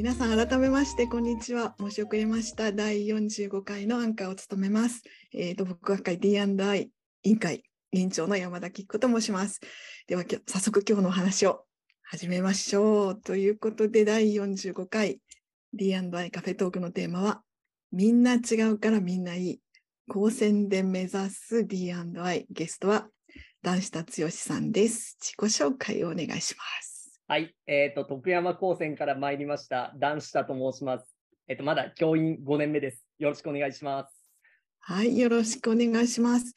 皆さん改めましてこんにちは。申し遅れました。第45回のアンカーを務めます、えー、土木学会 D&I 委員会委員長の山田紀子と申します。では早速今日のお話を始めましょう。ということで第45回 D&I カフェトークのテーマはみんな違うからみんないい。高専で目指す D&I ゲストは男子達義さんです。自己紹介をお願いします。はい、えっ、ー、と、徳山高専から参りました、男子田と申します。えっ、ー、と、まだ教員5年目です。よろしくお願いします。はい、よろしくお願いします。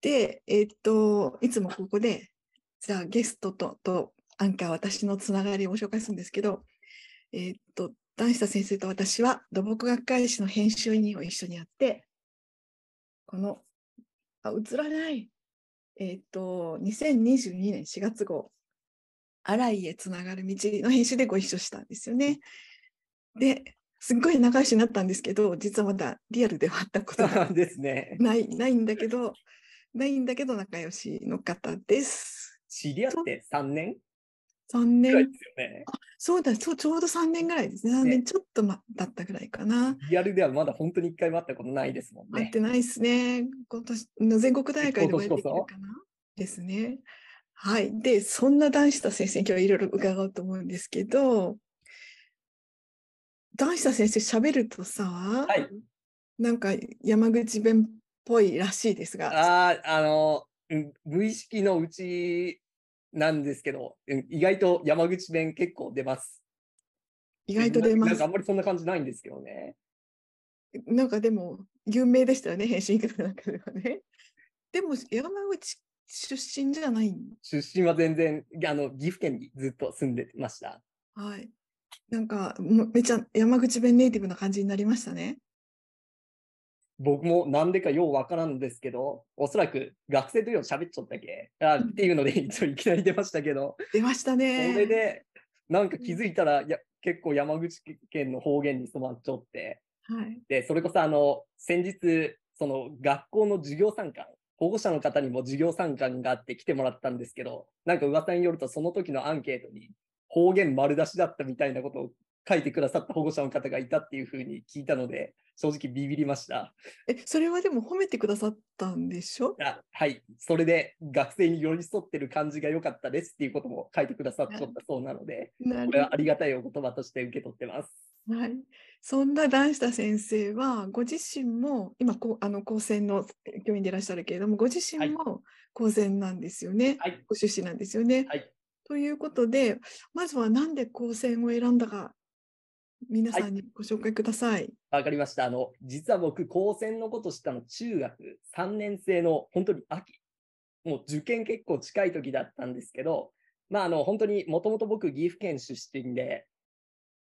で、えっ、ー、と、いつもここで、じゃあゲストと、と、アンカー、私のつながりをご紹介するんですけど、えっ、と、男子田先生と私は土木学会誌の編集員を一緒にやって、この、あ、映らない。えっ、と、2022年4月号、荒井へつながる道の編集でご一緒したんですよね。で、すっごい仲良しになったんですけど、実はまだリアルでは会ったことが ですね。ないないんだけど、ないんだけど仲良しの方です。知り合って3年 ?3 年？ね、あそうだそう、ちょうど3年ぐらいですね。3年ちょっと、ま、だったぐらいかな。リアルではまだ本当に1回も会ったことないですもんね。会ってないですね。今年の全国大会でもやってきるかな？ですね。はい。で、そんな男子田先生、今日いろいろ伺おうと思うんですけど、男子田先生喋るとさ、はい、なんか山口弁っぽいらしいですが。ああ、あの、無意識のうちなんですけど、意外と山口弁結構出ます。意外と出ます。なんかあんまりそんな感じないんですけどね。なんかでも、有名でしたよね、返信の中ではね。でも、山口出身じゃない出身は全然、あの、岐阜県にずっと住んでました。はい。なんか、めちゃ山口弁ネイティブな感じになりましたね。僕もなんでかようわからんですけど、おそらく学生とよう喋っちゃったっけあっていうので、一応いきなり出ましたけど。出ましたね。それで、なんか気づいたら、や結構山口県の方言に染まっちゃって。はい。で、それこそあの、先日、その学校の授業参観保護者の方にも授業参観があって来てもらったんですけど、なんか噂によるとその時のアンケートに方言丸出しだったみたいなことを書いてくださった保護者の方がいたっていうふうに聞いたので、正直ビビりました。え、それはでも褒めてくださったんでしょ？あはい。それで学生に寄り添ってる感じが良かったですっていうことも書いてくださったそうなので、これはありがたいお言葉として受け取ってます。はい、そんな男下先生はご自身も今こあの高専の教員でいらっしゃるけれどもご自身も高専なんですよね、はい、ご出身なんですよね。はい、ということでまずは何で高専を選んだか皆さんにご紹介ください。わ、はい、かりました。あの実は僕高専のこと知ったの中学3年生の本当に秋もう受験結構近い時だったんですけどまああの本当にもともと僕岐阜県出身で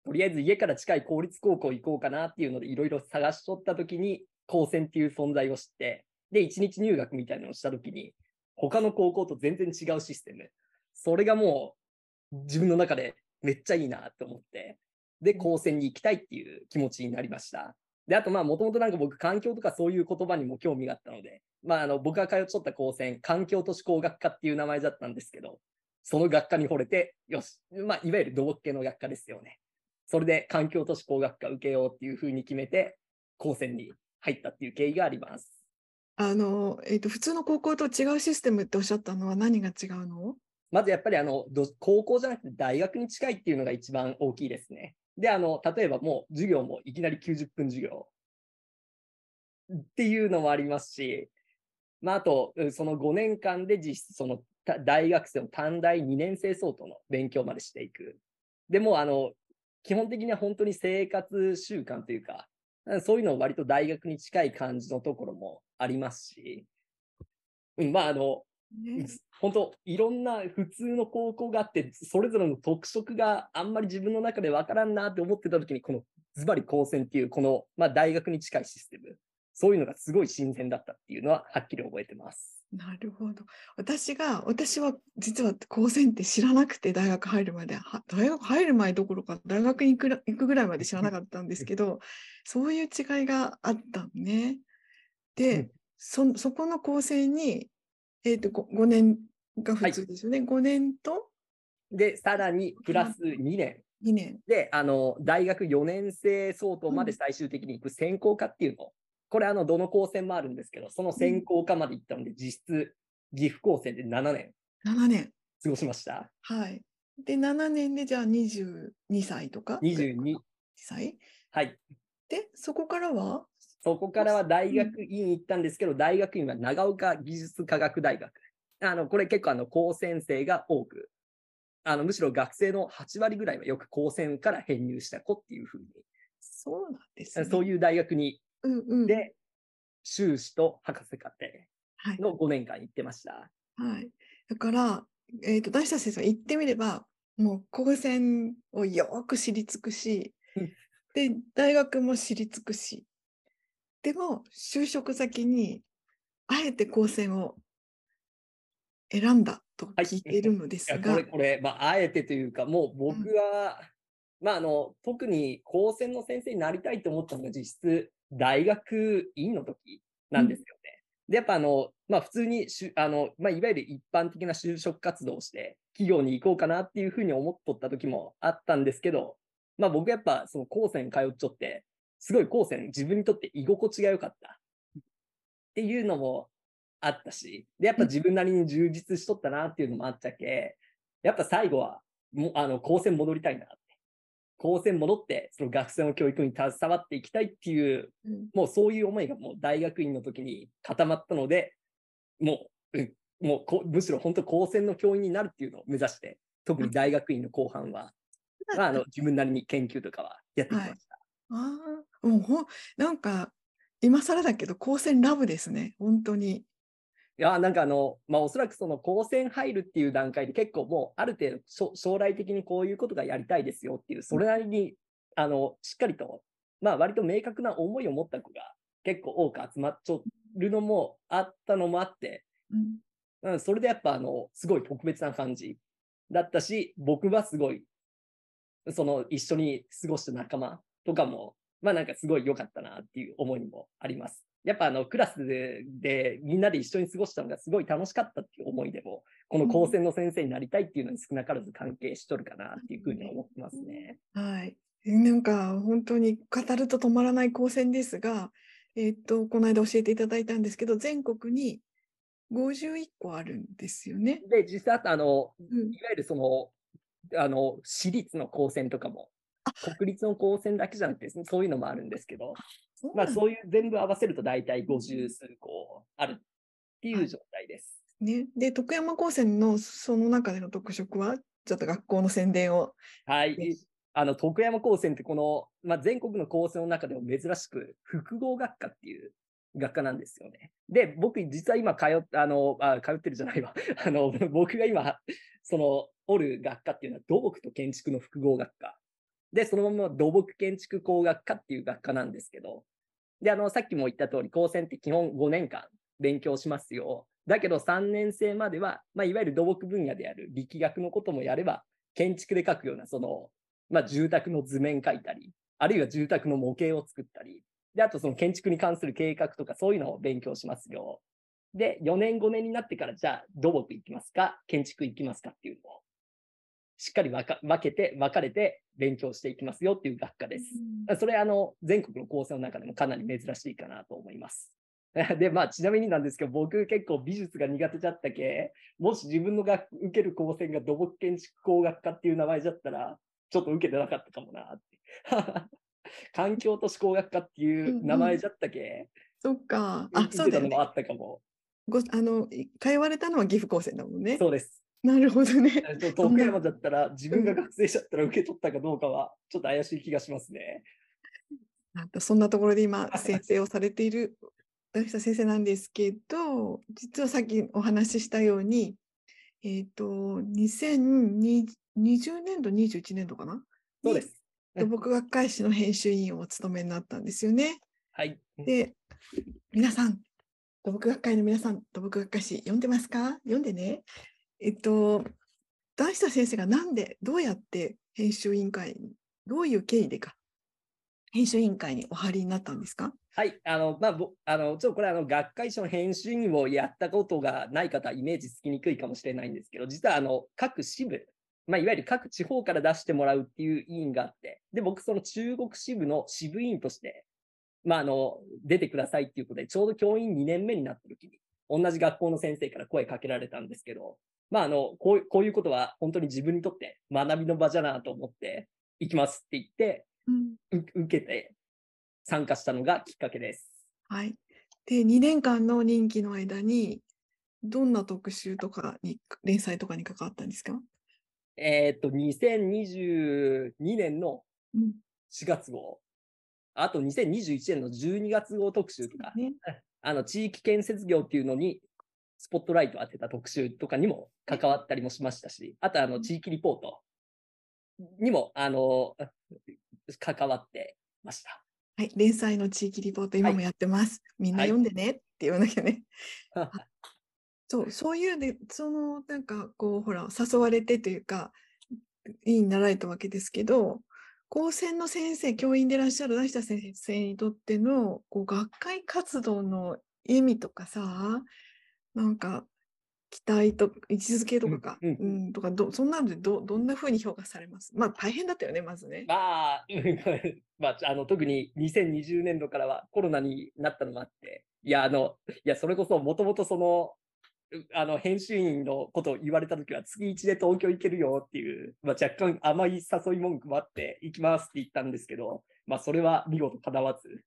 とりあえず家から近い公立高校行こうかなっていうのでいろいろ探しとった時に高専っていう存在を知って、で、一日入学みたいなのをした時に、他の高校と全然違うシステム。それがもう自分の中でめっちゃいいなって思って、で、高専に行きたいっていう気持ちになりました。で、あとまあもともとなんか僕環境とかそういう言葉にも興味があったので、まああの僕が通っちゃった高専、環境都市工学科っていう名前だったんですけど、その学科に惚れて、よし、まあいわゆる土木系の学科ですよね。それで環境都市工学科受けようっていうふうに決めて、高専に入ったっていう経緯があります。あの、えっ、ー、と、普通の高校と違うシステムっておっしゃったのは何が違うの？まずやっぱりあの、高校じゃなくて大学に近いっていうのが一番大きいですね。で、あの、例えばもう授業もいきなり90分授業っていうのもありますし、まあ、あと、その5年間で実質その大学生の短大2年生相当の勉強までしていく。でも、あの、基本的には本当に生活習慣というか、そういうのを割と大学に近い感じのところもありますし、うん、まああの、ね、本当いろんな普通の高校があって、それぞれの特色があんまり自分の中でわからんなって思ってた時に、このズバリ高専っていうこの、まあ、大学に近いシステム、そういうのがすごい新鮮だったっていうのははっきり覚えてます。なるほど。私が、私は実は高専って知らなくて大学入るまで、大学入る前どころか大学に行く行くぐらいまで知らなかったんですけど、そういう違いがあったのね。で、そそこの高専に、えーと、5, 5年が普通ですよね、はい、5年とで、さらにプラス2年。2年。で、あの、大学4年生相当まで最終的に行く専攻科っていうの、これあの、どの高専もあるんですけど、その専攻科まで行ったので、実質、岐阜高専で7年7年。過ごしました。はい。で、7年でじゃあ22歳とか22。歳はい。で、そこからは？そこからは大学院行ったんですけど、大学院は長岡技術科学大学。あの、これ結構あの、高専生が多く、あの、むしろ学生の8割ぐらいはよく高専から編入した子っていうふうに、そうなんですね。そういう大学に、うんうん。で、修士と博士課程はい。の5年間行ってました。はい。だから、えっ、と、大下先生は言ってみれば、もう高専をよーく知り尽くしうん、で、大学も知り尽くし、でも、就職先に、あえて高専を選んだとはい聞いているのですが、これ、これ、まあ、あえてというか、もう僕は、まあ、あの、特に高専の先生になりたいと思ったのが実質、大学院の時なんですよね。で、やっぱあの、まあ、普通にしゅ、あの、まあ、いわゆる一般的な就職活動をして、企業に行こうかなっていうふうに思っとった時もあったんですけど、まあ、僕やっぱ、その高専通っちゃって、すごい高専自分にとって居心地が良かった。っていうのもあったし、で、やっぱ自分なりに充実しとったなっていうのもあっちゃけ、やっぱ最後は、もうあの、高専戻りたいなっ。高専戻って、その学生の教育に携わっていきたいっていう、うん。もうそういう思いがもう大学院の時に固まったので、もう、うんもうこむしろ本当高専の教員になるっていうのを目指して、特に大学院の後半は、まあ、あの自分なりに研究とかはやってきました。ああ、もうほん、なんか、今更だけど、高専ラブですね、本当に。いや、なんかあの、まあ、おそらくその高専入るっていう段階で結構もうある程度将来的にこういうことがやりたいですよっていう、それなりに、あの、しっかりと、まあ割と明確な思いを持った子が結構多く集まっちゃるのもあったのもあって、うんうん、それでやっぱあの、すごい特別な感じだったし、僕はすごい、その一緒に過ごした仲間とかも、まあなんかすごい良かったなっていう思いもあります。やっぱあのクラスででみんなで一緒に過ごしたのがすごい楽しかったっていう思いでも、この高専の先生になりたいっていうのに少なからず関係しとるかなっていうふうに思ってますね。はい。なんか本当に語ると止まらない高専ですが、えっと、この間教えていただいたんですけど、全国に51個あるんですよね。で、実際あの、うんいわゆるその、あの、私立の高専とかも、国立の高専だけじゃなくて、そういうのもあるんですけど、まあうそういう全部合わせると大体50数個あるっていう状態です。ね。で、徳山高専のその中での特色は、ちょっと学校の宣伝を。はいね。あの、徳山高専ってこの、まあ、全国の高専の中でも珍しく、複合学科っていう学科なんですよね。で、僕実は今通って、あの、あ通ってるじゃないわ。あの、僕が今、その、おる学科っていうのは土木と建築の複合学科。で、そのまま土木建築工学科っていう学科なんですけど、で、あの、さっきも言った通り、高専って基本5年間勉強しますよ。だけど3年生までは、まあ、いわゆる土木分野である力学のこともやれば、建築で書くような、その、まあ、住宅の図面書いたり、あるいは住宅の模型を作ったり、で、あとその建築に関する計画とかそういうのを勉強しますよ。で、4年5年になってから、じゃあ土木行きますか、建築行きますか？っていうのを、しっかり分か分けて、分かれて勉強していきますよっていう学科です。それ、あの、全国の高専の中でもかなり珍しいかなと思います。で、まあ、ちなみになんですけど、僕結構美術が苦手だったけ、もし自分の学受ける高専が土木建築工学科っていう名前だったら、ちょっと受けてなかったかもなって。環境都市工学科っていう名前だったけ、そっか。あ、受そうだよねのもあ。ったかも。ごあの、い通われたのは岐阜高専だもんね。そうです。なるほどね。徳山だったら、自分が学生だったら受け取ったかどうかは、ちょっと怪しい気がしますね。なんとそんなところで今、先生をされている大下先生なんですけど、実はさっきお話ししたように、えっ、と、2020年度、21年度かな？そうです。土木学会誌の編集委員をお務めになったんですよね。はい。で、皆さん、土木学会の皆さん、土木学会誌読んでますか？読んでね。えっと、大下先生がなんで、どうやって編集委員会に、どういう経緯でか、編集委員会にお入りになったんですか？はい、あの、まあ、あの、ちょっとこれ、あの、学会誌の編集員をやったことがない方イメージつきにくいかもしれないんですけど、実は、あの、各支部、まあ、いわゆる各地方から出してもらうっていう委員があって、で、僕、その中国支部の支部委員として、まあ、あの、出てくださいっていうことで、ちょうど教員2年目になった時に、同じ学校の先生から声かけられたんですけど、まあ、あの、こういう、こういうことは本当に自分にとって学びの場じゃなと思って、行きますって言って、うんう受けて参加したのがきっかけです。はい。で、2年間の任期の間に、どんな特集とかに、連載とかに関わったんですか？えーっと、2022年のうん。4月号、あと2021年の12月号特集とか、ね。あの、地域建設業っていうのに、スポットライトを当てた特集とかにも関わったりもしましたし、あと、あの、地域リポートにも、あの、関わってました。はい。連載の地域リポート、今もやってます。みんなはい読んでねって言わなきゃね。そう、そういうで、その、なんか、こう、ほら、誘われてというか、委員になられたわけですけど、高専の先生、教員でいらっしゃる出した先生にとっての、こう、学会活動の意味とかさ、なんか、期待と、位置づけとかか、うんうんうん、とか、ど、そんなのでど、どんな風に評価されます？まあ、大変だったよね、まずね。まあ、まあ、あの、特に2020年度からはコロナになったのもあって、いや、あの、いや、それこそもともとその、うあの、編集員のことを言われたときは、月1で東京行けるよっていう、まあ、若干甘い誘い文句もあって、行きますって言ったんですけど、まあ、それは見事叶わず。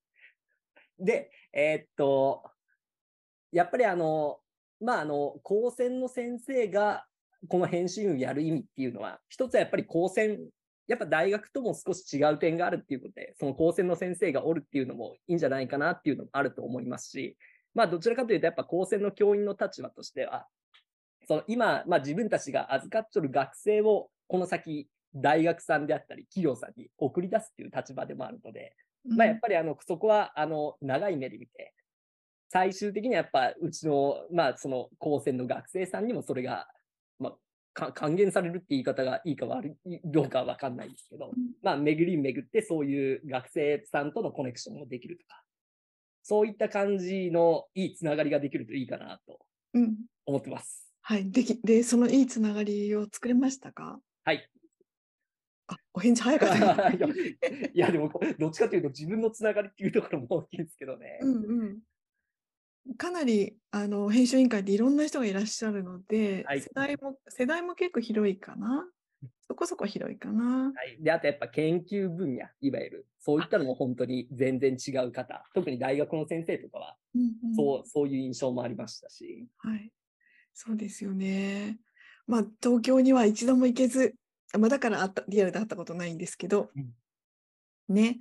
で、えーっと、やっぱりあの、まあ、あの、高専の先生が、この編集員をやる意味っていうのは、一つはやっぱり高専やっぱ大学とも少し違う点があるっていうことで、その高専の先生がおるっていうのもいいんじゃないかなっていうのもあると思いますし、まあどちらかというとやっぱ高専の教員の立場としては、その今、まあ自分たちが預かっちょる学生をこの先大学さんであったり企業さんに送り出すっていう立場でもあるので、まあやっぱりあのそこはあの長い目で見て、最終的にはやっぱうちの、まあその高専の学生さんにもそれが、まあか還元されるって言い方がいいか悪いどうかはわかんないですけど、うんまあ巡り巡ってそういう学生さんとのコネクションもできるとか、そういった感じのいいつながりができるといいかなとうん。思ってます。はい。でき、で、そのいいつながりを作れましたか？はい。あ、お返事早かったね いやでもどっちかというと自分のつながりっていうところも大きいですけどね。うんうん。かなり、あの、編集委員会でいろんな人がいらっしゃるので、はい世代も、世代も結構広いかな。そこそこ広いかな。はい。で、あとやっぱ研究分野、いわゆる、そういったのも本当に全然違う方、特に大学の先生とかは、うんうんそう、そういう印象もありましたし、はい。そうですよね。まあ、東京には一度も行けず、まあ、だから会った、リアルで会ったことないんですけど、ね。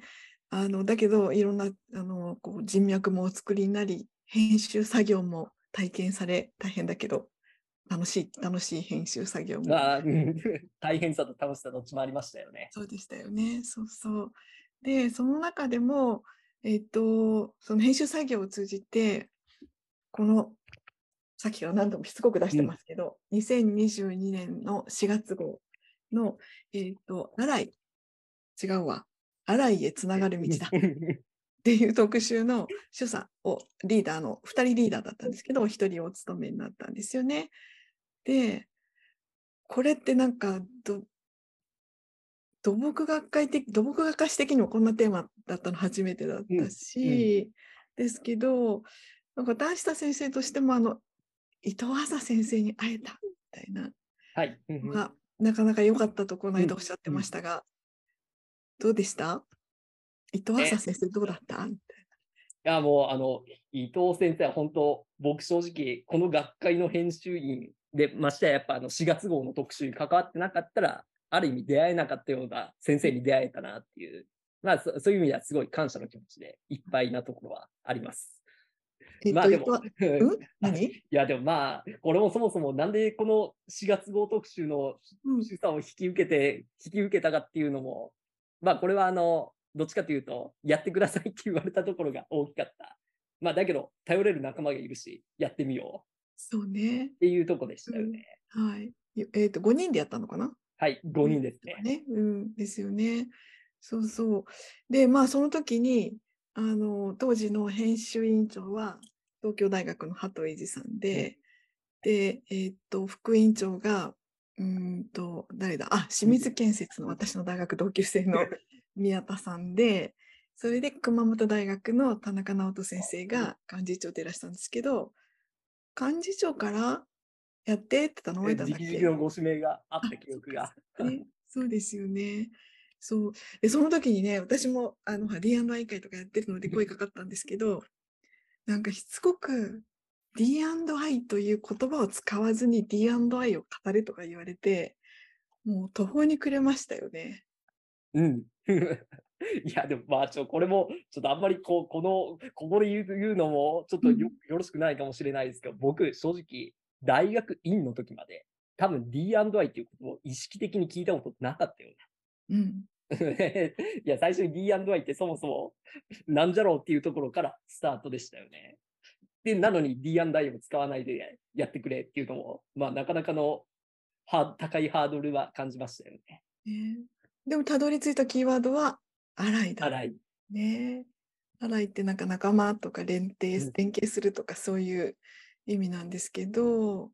あの、だけど、いろんな、あの、こう、人脈もお作りになり、編集作業も体験され、大変だけど、楽しい、楽しい編集作業も。大変さと楽しさどっちもありましたよね。そうでしたよね。そうそう。で、その中でも、えっと、その編集作業を通じて、この、さっきから何度もしつこく出してますけど、2022年の4月号の、えっと、アライ、違うわ、アライへつながる道だ っていう特集の主査をリーダーの、2人リーダーだったんですけど、お一人お務めになったんですよね。で、これってなんかど、土木学会的、土木学科史的にもこんなテーマだったの初めてだったし、ですけど、なんか男下先生としてもあの、伊藤麻先生に会えたみたいなはい。のが、なかなか良かったとこの間おっしゃってましたが、どうでした？伊藤麻先生どうだった？みたいいや、もう、あの、伊藤先生は本当、僕正直、この学会の編集員で、ましてややっぱあの4月号の特集に関わってなかったら、ある意味出会えなかったような先生に出会えたなっていう、まあそそういう意味ではすごい感謝の気持ちでいっぱいなところはあります。な。えっと、まあでも伊藤、うん？何？いやでもまあ、これもそもそもなんでこの4月号特集のうん。主査を引き受けて、引き受けたかっていうのも、まあこれはあの、どっちかというと、やってくださいって言われたところが大きかった。まあだけど、頼れる仲間がいるし、やってみよそうねう。っていうとこでしたよね。はい。えっと、5人でやったのかな？はい、5人ですね。ね、うん、ですよね。そうそう。で、まあ、その時に、あの、当時の編集委員長は、東京大学の鳩井二さんで、で、えっと、副委員長が、うーんと、誰だ？あ、清水建設の私の大学同級生の 宮田さんで、それで熊本大学の田中直人先生が幹事長でいらしたんですけど、幹事長からやってって頼まれたんだっけ？直々のご指名があった記憶が。ね、そうですよね。そう。で、その時にね、私もあの D&I 会とかやってるので声かかったんですけど、なんかしつこく D&I という言葉を使わずに D&I を語れとか言われて、もう途方に暮れましたよね。うん。いや、でもまあ、ちょ、これも、ちょっとあんまりこう、この、ここで言う言うのも、ちょっとよ,、うんよろしくないかもしれないですけど、僕、正直、大学院の時まで、多分 D&I っていうことを意識的に聞いたことなかったよね。うん。いや、最初に D&I ってそもそもなんじゃろうっていうところからスタートでしたよね。で、なのに D&I を使わないでやってくれっていうのも、まあ、なかなかのハ高いハードルは感じましたよね。ねでも、たどり着いたキーワードは、洗いだ。荒い。ね。洗いってなんか仲間とか連携うん連携するとかそういう意味なんですけど、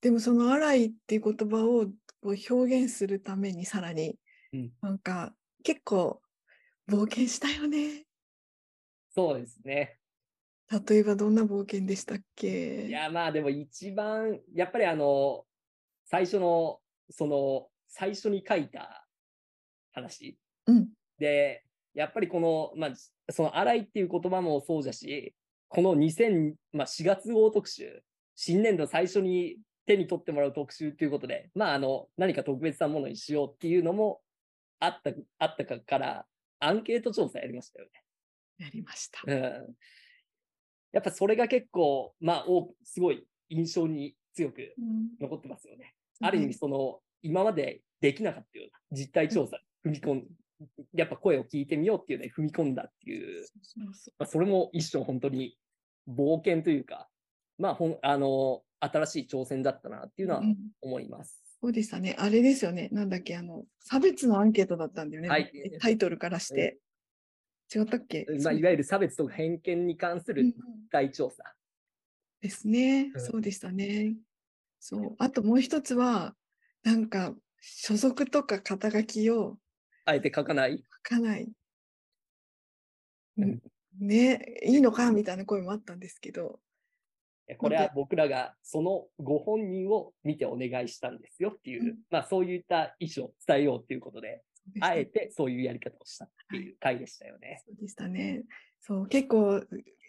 でもその洗いっていう言葉をこう表現するためにさらにうんなんか結構冒険したよね。そうですね。例えばどんな冒険でしたっけ？いや、まあでも一番、やっぱりあの、最初の、その、最初に書いた話うん。で、やっぱりこの、まあ、その荒いっていう言葉もそうだし、この2000、まあ、4月号特集、新年度最初に手に取ってもらう特集ということで、まあ、あの、何か特別なものにしようっていうのもあった、あったかから、アンケート調査やりましたよね。やりました。うんやっぱそれが結構、まあ、おすごい印象に強くうん残ってますよね。ある意味、その、今までできなかったような実態調査、踏み込ん、やっぱ声を聞いてみようっていうのに踏み込んだっていう、まあ、それも一種本当に冒険というか、まあ、ほん、あの、新しい挑戦だったなっていうのはうん思います。そうでしたね。あれですよね。なんだっけ、あの、差別のアンケートだったんだよね。はいタイトルからして。違ったっけ？まあ、いわゆる差別とか偏見に関するうんうん。ですね。うんそうでしたね。そう。あともう一つは、なんか、所属とか肩書きをあえて書かない？書かない。ね、いいのかみたいな声もあったんですけど、これは僕らがそのご本人を見てお願いしたんですよっていう、うんまあそういった意思を伝えようっていうことで、であえてそういうやり方をしたっていう回でしたよね。そうでしたね。そう、結構、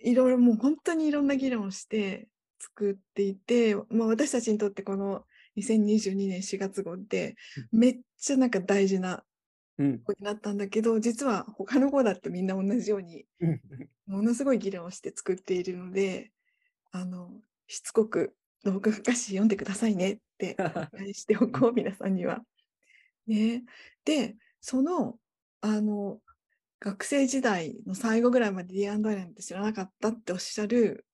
いろいろもう本当にいろんな議論をして作っていて、まあ、私たちにとってこの2022年4月号ってめっちゃなんか大事なになったんだけど、実は他の号だってみんな同じようにうんものすごい議論をして作っているので、あの、しつこく読書誌読んでくださいねって お願いしておこう、皆さんには。ね。で、その、あの、学生時代の最後ぐらいまで D&I なんて知らなかったっておっしゃる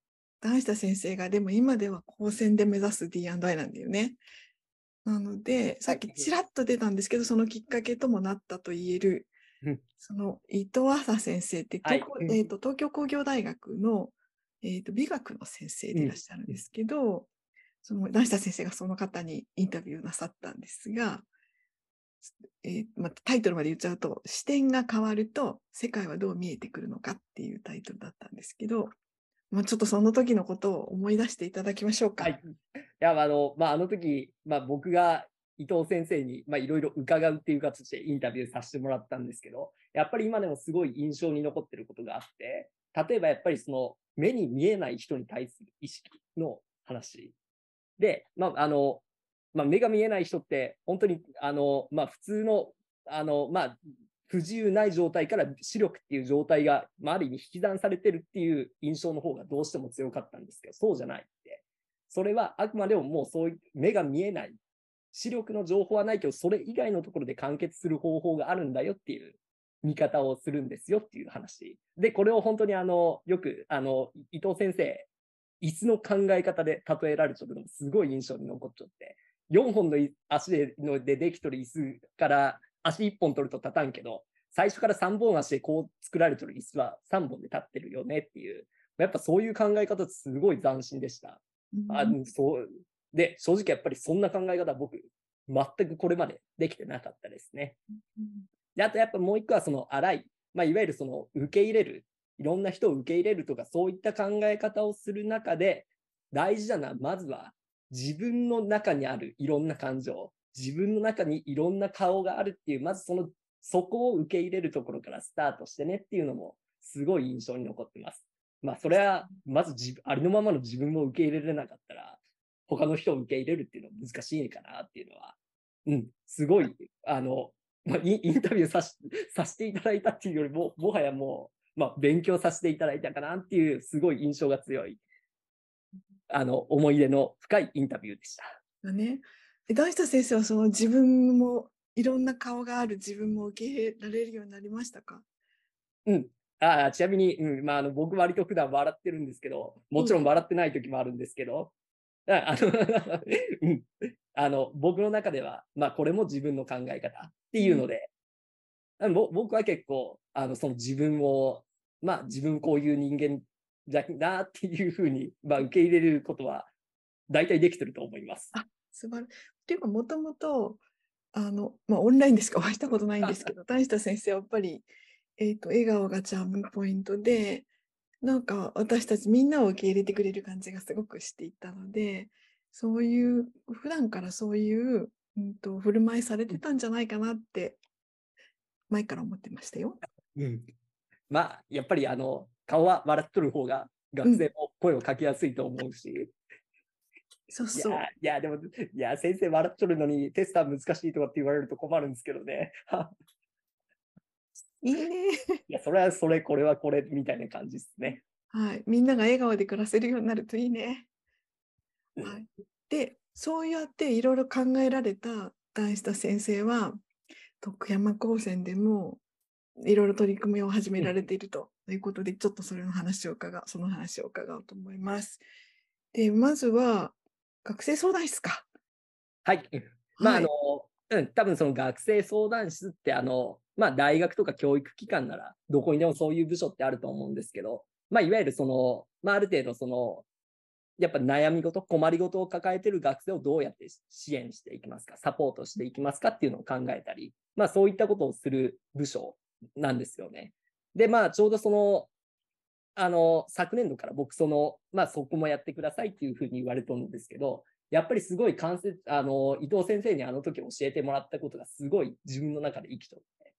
男下先生が、でも今では高専で目指す D&I なんだよね。なので、さっきちらっと出たんですけど、そのきっかけともなったと言えるうん、その伊藤麻先生ってはい。東,、えーと東京工業大学の、えーと美学の先生でいらっしゃるんですけど、その男下先生がその方にインタビューなさったんですが、えーまあ、タイトルまで言っちゃうと、視点が変わると世界はどう見えてくるのかっていうタイトルだったんですけど、まあ、ちょっとその時のことを思い出していただきましょうか。はい。いや、あの、まあ、あの時、まあ、僕が伊藤先生に、いろいろ伺うっていう形でインタビューさせてもらったんですけど、やっぱり今でもすごい印象に残ってることがあって、例えばやっぱりその目に見えない人に対する意識の話で、まあ、あの、まあ、目が見えない人って、本当に、あの、まあ、普通の、あの、まあ、不自由ない状態から視力っていう状態が、まあ、ある意味引き算されてるっていう印象の方がどうしても強かったんですけど、そうじゃないって。それはあくまでももうそういう目が見えない、視力の情報はないけど、それ以外のところで完結する方法があるんだよっていう見方をするんですよっていう話。で、これを本当にあの、よく、あの、伊藤先生、椅子の考え方で例えられちゃうのもすごい印象に残っちゃって、4本の足でのでできとる椅子から足1本取ると立たんけど、最初から3本足でこう作られてる椅子は3本で立ってるよねっていう、やっぱそういう考え方ってすごい斬新でした。あうん。そう。で、正直やっぱりそんな考え方僕、全くこれまでできてなかったですね。であとやっぱもう一個はその荒い、まあ、いわゆるその受け入れる、いろんな人を受け入れるとかそういった考え方をする中で大事なのはまずは自分の中にあるいろんな感情、自分の中にいろんな顔があるっていう、まずその、そこを受け入れるところからスタートしてねっていうのもすごい印象に残ってます。まあそれはまずありのままの自分を受け入れられなかったら他の人を受け入れるっていうのは難しいかなっていうのは、うん、すごい、あの、まあ、インタビューさしさせていただいたっていうよりも、もはやもう、まあ、勉強させていただいたかなっていう、すごい印象が強い、あの、思い出の深いインタビューでした。だね。大下先生はその自分もいろんな顔がある自分も受け入れられるようになりましたか？うん。あちなみに、うんまあ、あの僕割と普段笑ってるんですけど、もちろん笑ってない時もあるんですけど、あの うん、あの僕の中では、まあ、これも自分の考え方っていうので、うん、僕は結構あのその自分を、まあ、自分こういう人間じゃなっていうふうに、まあ、受け入れることは大体できてると思います。あ素晴らしい。っていうかもともとあの、まあ、オンラインでしかお会いしたことないんですけど 大下先生はやっぱり、えーと、笑顔がチャームポイントでなんか私たちみんなを受け入れてくれる感じがすごくしていたので、そういう、普段からそういう、うんと、振る舞いされてたんじゃないかなって、前から思ってましたよ。うん。まあ、やっぱりあの、顔は笑っとる方が学生も声をかけやすいと思うし。うん、そうそう。いや、いやでも、いや、先生笑っとるのにテスター難しいとかって言われると困るんですけどね。いいね。いや、それはそれ、これはこれみたいな感じですね。はい。みんなが笑顔で暮らせるようになるといいね。はい。で、そうやっていろいろ考えられた大下先生は、徳山高専でもいろいろ取り組みを始められているということで、ちょっとそれの話を伺う、その話を伺おうと思います。で、まずは、学生相談室か。はい。まあ、はい、あの、うん、多分その学生相談室って、あの、まあ、大学とか教育機関なら、どこにでもそういう部署ってあると思うんですけど、まあ、いわゆるその、まあ、ある程度その、やっぱ悩み事、困りごとを抱えている学生をどうやって支援していきますか、サポートしていきますかっていうのを考えたり、まあ、そういったことをする部署なんですよね。で、まあ、ちょうどその、あの、昨年度から僕、その、まあ、そこもやってくださいっていうふうに言われたんですけど、やっぱりすごい関節、あの、伊藤先生にあの時教えてもらったことがすごい自分の中で生きとって。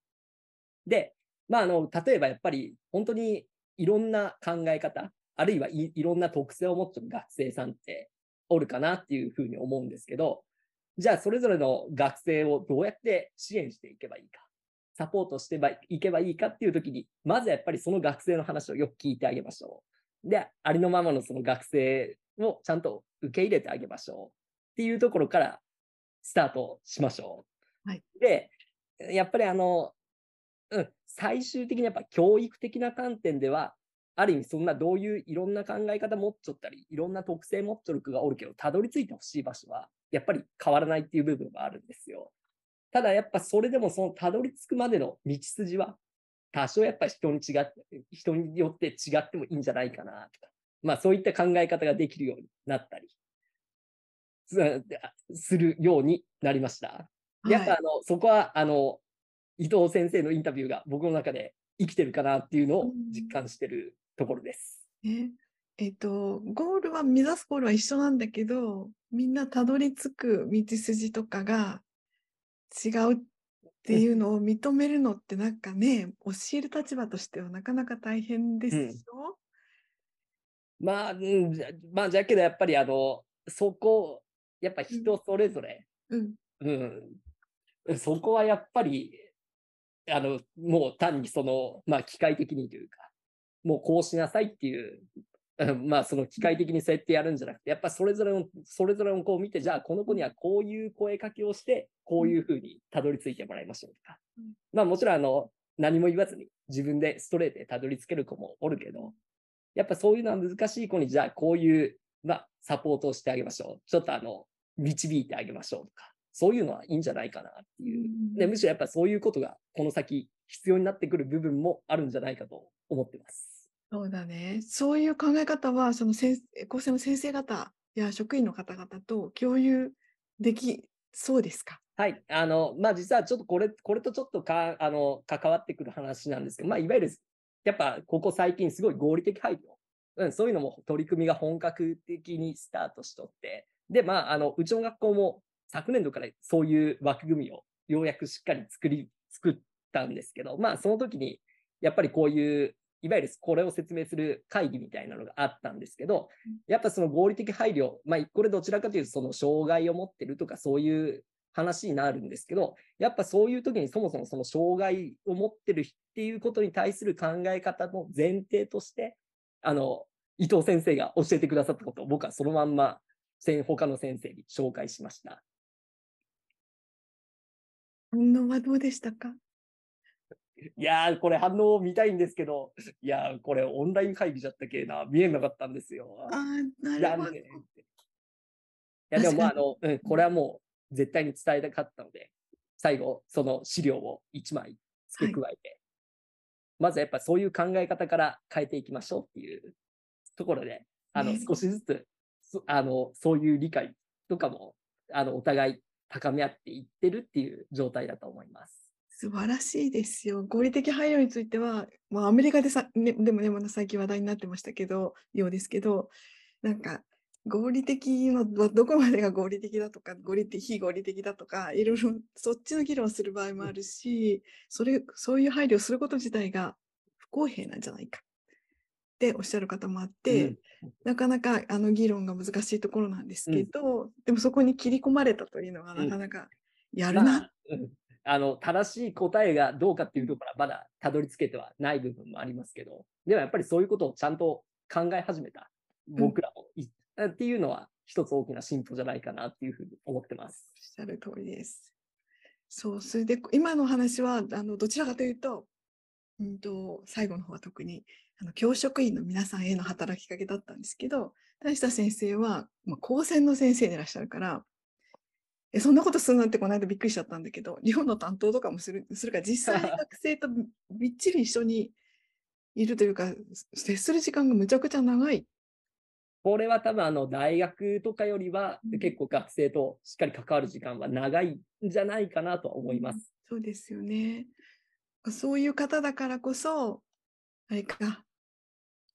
で、まあ、あの、例えばやっぱり本当にいろんな考え方、あるいはいいろんな特性を持ってる学生さんっておるかなっていうふうに思うんですけど、じゃあそれぞれの学生をどうやって支援していけばいいか、サポートしていけばいいかっていう時に、まずやっぱりその学生の話をよく聞いてあげましょう。で、ありのままのその学生をちゃんと受け入れてあげましょうっていうところからスタートしましょう。はい、で、やっぱりあの、うん、最終的にやっぱ教育的な観点では、ある意味そんなどういういろんな考え方持っちゃったり、いろんな特性持っちゃる子がおるけど、たどり着いてほしい場所は、やっぱり変わらないっていう部分があるんですよ。ただやっぱそれでもそのたどり着くまでの道筋は、多少やっぱり人に違って、人によって違ってもいいんじゃないかなとか、まあそういった考え方ができるようになったりするようになりました。やっぱあの、そこはあの伊藤先生のインタビューが僕の中で生きてるかなっていうのを実感してるところです。ええっと、ゴールは目指すゴールは一緒なんだけどみんなたどり着く道筋とかが違うっていうのを認めるのってなんかね、教える立場としてはなかなか大変ですよ。うん、まあ、うん、まあじゃけどやっぱりあのそこやっぱ人それぞれ、うん、うん、そこはやっぱりあの、もう単にその、まあ、機械的にというか、もうこうしなさいっていう、まあ、その機械的にそうやってやるんじゃなくて、やっぱそれぞれの、それぞれの子を見て、じゃあこの子にはこういう声かけをして、こういうふうにたどり着いてもらいましょうとか。まあ、もちろん、あの、何も言わずに自分でストレートでたどり着ける子もおるけど、やっぱそういうのは難しい子に、じゃあこういう、まあ、サポートをしてあげましょう。ちょっとあの、導いてあげましょうとか。そういうのはいいんじゃないかなっていう。でむしろやっぱりそういうことがこの先必要になってくる部分もあるんじゃないかと思ってます。そうだね。そういう考え方は、その先高専の先生方や職員の方々と共有できそうですか？はい。あの、まあ、実はちょっとこれ、これとちょっとか、あの、関わってくる話なんですけど、まあ、いわゆる、やっぱ、ここ最近すごい合理的配慮。うん、そういうのも取り組みが本格的にスタートしとって、で、まあ、あの、うちの学校も昨年度からそういう枠組みをようやくしっかり作り、作ったんですけど、まあ、その時に、やっぱりこういういわゆるこれを説明する会議みたいなのがあったんですけど、やっぱその合理的配慮、まあ、これどちらかというと、その障害を持ってるとか、そういう話になるんですけど、やっぱそういう時にそもそもその障害を持ってるっていうことに対する考え方の前提として、あの、伊藤先生が教えてくださったことを僕はそのまんま他の先生に紹介しました。反応はどうでしたか？いやー、これ反応を見たいんですけど、いやー、これオンライン会議じゃったっけな、見えなかったんですよ。ああ、なるほど。いや、でもまあ、あの、うん、これはもう絶対に伝えたかったので、最後、その資料を1枚付け加えて、はい、まずやっぱそういう考え方から変えていきましょうっていうところで、あの、少しずつ、あの、そういう理解とかも、あの、お互い高め合っていってるっていう状態だと思います。素晴らしいですよ。合理的配慮については、まあ、アメリカでさ、ね、でもね、まだ最近話題になってましたけど、ようですけど、なんか、合理的のどこまでが合理的だとか、合理的、非合理的だとか、いろいろそっちの議論をする場合もあるし、それ、そういう配慮をすること自体が不公平なんじゃないかっておっしゃる方もあって、うん、なかなかあの議論が難しいところなんですけど、うん、でもそこに切り込まれたというのはなかなかやるな、まああの、正しい答えがどうかっていうところはまだたどり着けてはない部分もありますけど、でもやっぱりそういうことをちゃんと考え始めた僕らも、うん、っていうのは一つ大きな進歩じゃないかなっていうふうに思ってます。おっしゃる通りです。そう、それで今の話は、あの、どちらかというと、うんと、最後の方は特に、あの、教職員の皆さんへの働きかけだったんですけど、大下先生は、まあ、高専の先生でいらっしゃるから、えそんなことするなんてこの間びっくりしちゃったんだけど、寮の担当とかもするするから、実際学生とびっちり一緒にいるというか、接する時間がむちゃくちゃ長い。これは多分あの大学とかよりは結構学生としっかり関わる時間は長いんじゃないかなと思います。うん、そうですよね。そういう方だからこそ、あれか、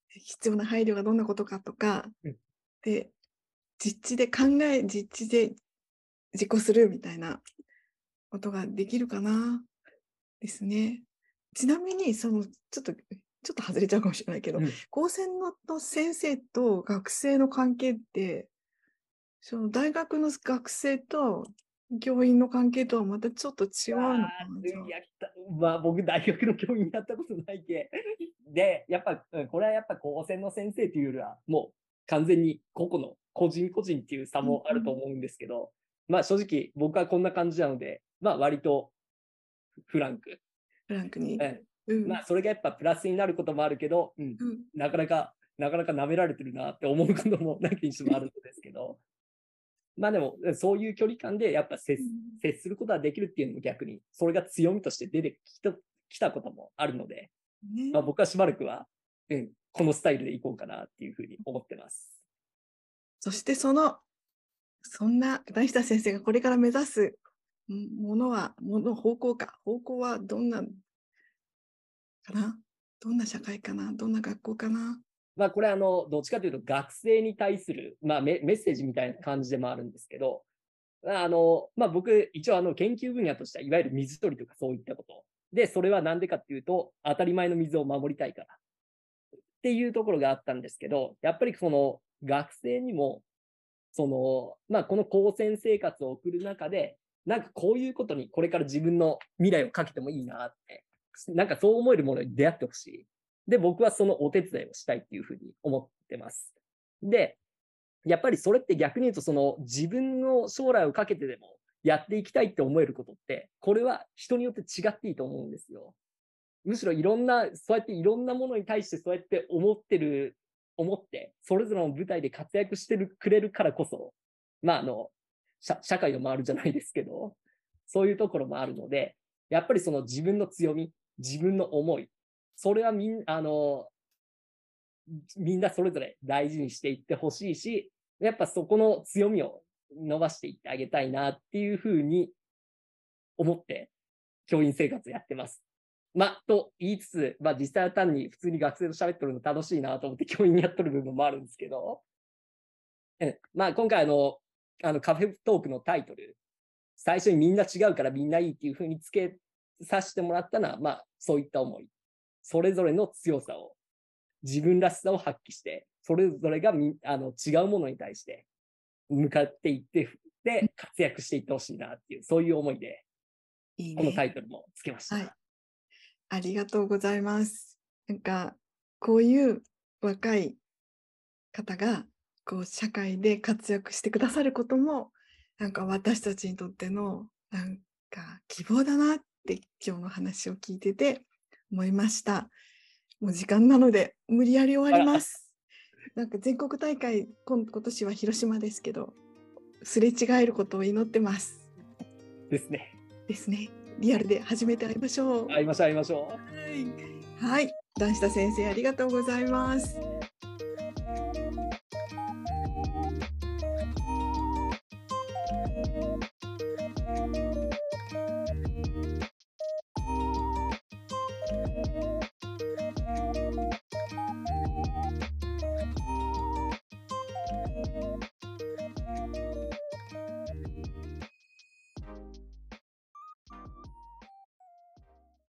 必要な配慮がどんなことかとか、うん、で、実地で考え、実地で実行するみたいなことができるかな？ですね。ちなみに、その、ちょっと、ちょっと外れちゃうかもしれないけど、うん、高専のの先生と学生の関係って、その大学の学生と教員の関係とはまたちょっと違うのかなまあ、僕、大学の教員やったことないけ。で、やっぱ、これはやっぱ高専の先生というよりは、もう完全に個々の個人個人っていう差もあると思うんですけど、まあ正直僕はこんな感じなので、まあ割とフランク。フランクに。うん、まあそれがやっぱプラスになることもあるけど、うん、うん、なかなか、なかなか舐められてるなって思うこともなきにしもあるんですけど、まあでもそういう距離感でやっぱ接,、接することができるっていうのも逆に、それが強みとして出てきたきたこともあるので、ね、まあ僕はしばらくは、うん、このスタイルでいこうかなっていうふうに思ってます。そしてそのそんな大下先生がこれから目指すものは、もの方向か。方向はどんなかな？どんな社会かな？どんな学校かな？まあこれあの、どっちかというと学生に対する、まあメッセージみたいな感じでもあるんですけど、あの、まあ僕、一応あの研究分野としては、いわゆる水取りとかそういったこと。で、それはなんでかっていうと、当たり前の水を守りたいから。っていうところがあったんですけど、やっぱりその学生にもその、まあ、この高専生活を送る中で、なんかこういうことにこれから自分の未来をかけてもいいなって、なんかそう思えるものに出会ってほしい。で、僕はそのお手伝いをしたいっていうふうに思ってます。で、やっぱりそれって逆に言うと、その自分の将来をかけてでもやっていきたいって思えることって、これは人によって違っていいと思うんですよ。むしろいろんな、そうやっていろんなものに対してそうやって思ってる思って、それぞれの舞台で活躍してるくれるからこそ、まあ、あの、社会を回るじゃないですけど、そういうところもあるので、やっぱりその自分の強み、自分の思い、それはみん、あの、みんなそれぞれ大事にしていってほしいし、やっぱそこの強みを伸ばしていってあげたいなっていうふうに思って、教員生活やってます。まあ、と言いつつ、まあ実際は単に普通に学生と喋ってるの楽しいなと思って教員やっとる部分もあるんですけど、うんまあ今回あの、あのカフェトークのタイトル、最初にみんな違うからみんないいっていうふうにつけさせてもらったのは、まあそういった思い。それぞれの強さを、自分らしさを発揮して、それぞれがみあの違うものに対して向かっていって、で、活躍していってほしいなっていう、そういう思いで、いいこのタね。イトルもつけました。はい。ありがとうございます。なんか、こういう若い方が、こう、社会で活躍してくださることも、なんか私たちにとっての、なんか希望だなって今日の話を聞いてて思いました。もう時間なので無理やり終わります。なんか全国大会、今今年は広島ですけど、すれ違えることを祈ってます。ですね。ですね。リアルで初めて会いましょう。会いましょう、会いましょう。はい。はい。段下先生、ありがとうございます。